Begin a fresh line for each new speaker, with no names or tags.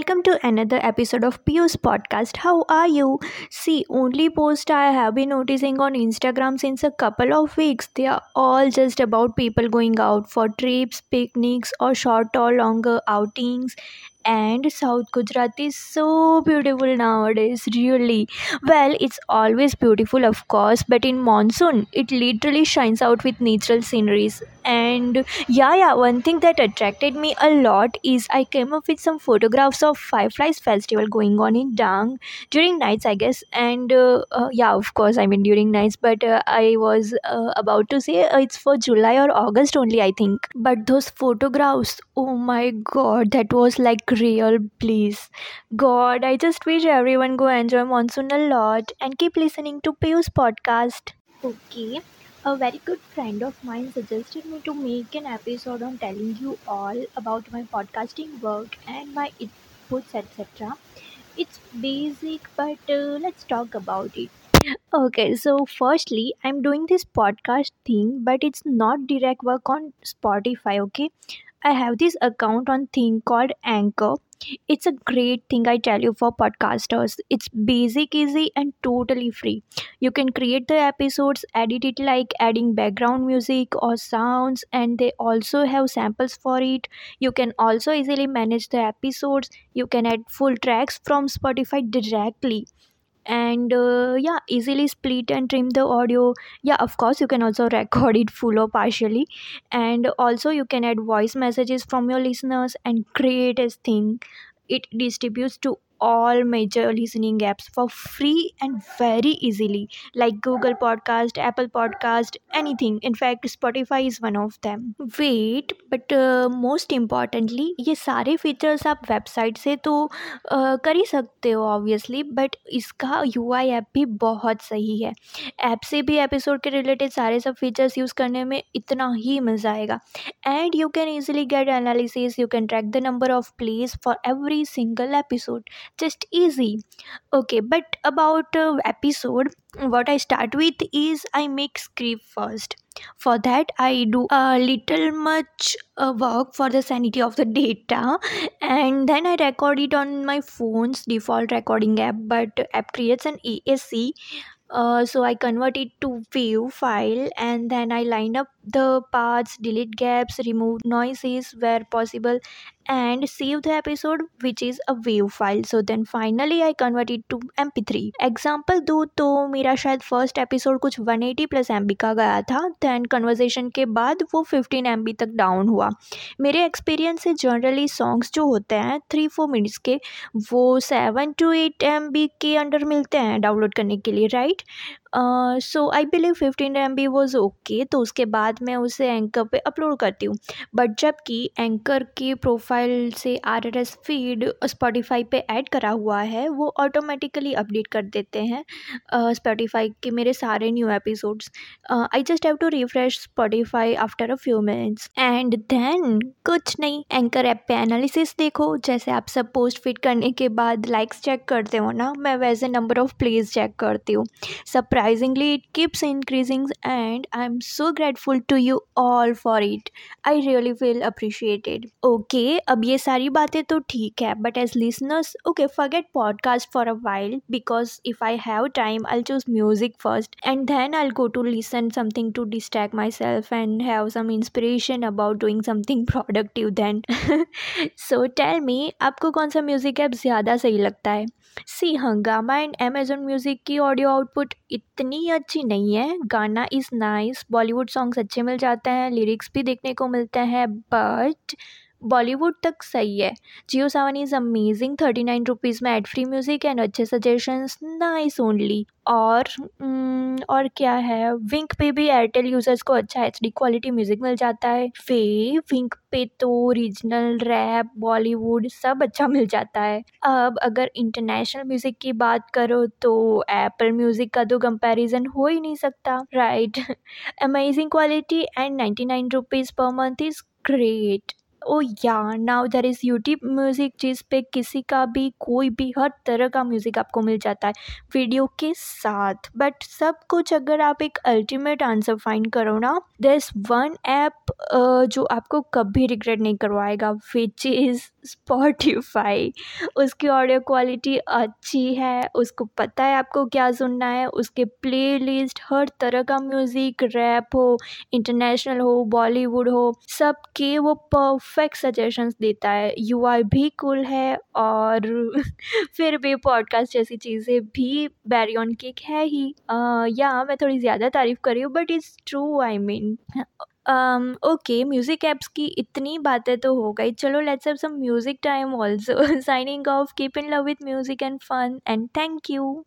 to another episode of Pius podcast. How are you? See, only post I have been noticing on Instagram since a couple of weeks, they are all just about people going out for trips, picnics, or short or longer outings. And South Gujarat is so beautiful nowadays, really. Well, it's always beautiful, of course, but in monsoon, it literally shines out with natural sceneries. And yeah, yeah, one thing that attracted me a lot is I came up with some photographs of Fireflies Festival going on in Dang during nights, I guess. And uh, uh, yeah, of course, I mean during nights, but uh, I was uh, about to say uh, it's for July or August only, I think. But those photographs, oh my god, that was like real bliss. God, I just wish everyone go enjoy monsoon a lot and keep listening to Piyu's podcast. Okay, a very good friend of mine suggested me to make an episode on telling you all about my podcasting work and my inputs, etc. It's basic, but uh, let's talk about it. Okay, so firstly, I'm doing this podcast thing, but it's not direct work on Spotify, okay? I have this account on thing called Anchor. It's a great thing I tell you for podcasters. It's basic, easy, and totally free. You can create the episodes, edit it like adding background music or sounds, and they also have samples for it. You can also easily manage the episodes. You can add full tracks from Spotify directly and uh, yeah easily split and trim the audio. Yeah of course you can also record it full or partially. And also you can add voice messages from your listeners and create a thing. It distributes to all major listening apps for free and very easily like google podcast apple podcast anything in fact spotify is one of them wait but uh, most importantly सारे features आप website से तो अ, कर ही सकते हो obviously but इसका यूआई ऐप भी बहुत सही है ऐप से भी एपिसोड के रिलेटेड सारे सब फीचर्स यूज़ करने में इतना ही मज़ा आएगा and you can easily get analysis you can track the number of plays for every single episode just easy. Okay but about uh, episode what i start with is i make script first. For that i do a little much uh, work for the sanity of the data and then i record it on my phone's default recording app but app creates an asc uh, so I convert it to view file and then I line up the parts, delete gaps, remove noises where possible, and save the episode, which is a wave file. So then finally, I convert it to mp3. Example दूँ तो मेरा शायद first episode कुछ 180 plus M का गया था then conversation के बाद वो 15 एम तक डाउन हुआ मेरे एक्सपीरियंस से जनरली सॉन्ग्स जो होते हैं थ्री फोर मिनट्स के, वो सेवन टू एट एम के अंडर मिलते हैं डाउनलोड करने के लिए right so I believe fifteen M B was okay तो उसके बाद मैं उसे एंकर पे अपलोड करती हूँ। बट जबकि एंकर के प्रोफ़ाइल से R S S feed Spotify पे ऐड करा हुआ है वो ऑटोमेटिकली अपडेट कर देते हैं स्पॉटिफाई uh, के मेरे सारे new episodes I just have to refresh Spotify after a few minutes and then कुछ नहीं एंकर ऐप पे एनालिसिस देखो जैसे आप सब पोस्ट फिट करने के बाद लाइक्स चेक करते हो ना मैं वैसे नंबर ऑफ़ प्लेज चेक करती हूँ। surprisingly it keeps increasing and i'm so grateful to you all for it i really feel appreciated okay अब ये सारी बातें तो ठीक है but as listeners okay forget podcast for a while because if i have time i'll choose music first and then i'll go to listen something to distract myself and have some inspiration about doing something productive then so tell me आपको कौन सा music app ज़्यादा सही लगता है सी Hungama and Amazon music की audio output इतनी अच्छी नहीं है। गाना इज़ नाइस बॉलीवुड सॉन्ग्स अच्छे मिल जाते हैं लिरिक्स भी देखने को मिलते हैं बट बॉलीवुड तक सही है। Jio Saavn is amazing thirty nine rupees में एड फ्री म्यूज़िक एंड अच्छे सजेशंस नाइस ओनली और mm, और क्या है? विंक पे भी एयरटेल यूज़र्स को अच्छा एच डी क्वालिटी म्यूज़िक मिल जाता है। फे विंक पे तो रीजनल रैप बॉलीवुड सब अच्छा मिल जाता है। अब अगर इंटरनेशनल म्यूज़िक की बात करो तो एप्पल म्यूज़िक का तो कंपैरिजन हो ही नहीं सकता right amazing quality and ninety nine rupees per month is great oh yeah now there is YouTube music जिस पे किसी का भी, कोई भी, हर तरह का म्यूज़िक आपको मिल जाता है वीडियो के साथ। बट सब कुछ अगर आप एक अल्टीमेट आंसर फाइंड करो ना दस वन ऐप जो आपको कभी रिग्रेट नहीं करवाएगा विच इज़ स्पॉटिफाई उसकी ऑडियो क्वालिटी अच्छी है, उसको पता है आपको क्या सुनना है, उसके प्ले हर तरह का म्यूज़िक रैप हो इंटरनेशनल हो बॉलीवुड हो, सबके वो परफेक्ट सजेशंस देता है। यू भी कूल है और फिर भी पॉडकास्ट जैसी चीज़ें भी बैरी ऑन केक है ही। या, मैं थोड़ी ज़्यादा तारीफ़ कर रही हूँ but is true I mean okay music apps की इतनी बातें तो हो गई। चलो let's have some music time also signing off keep in love with music and fun and thank you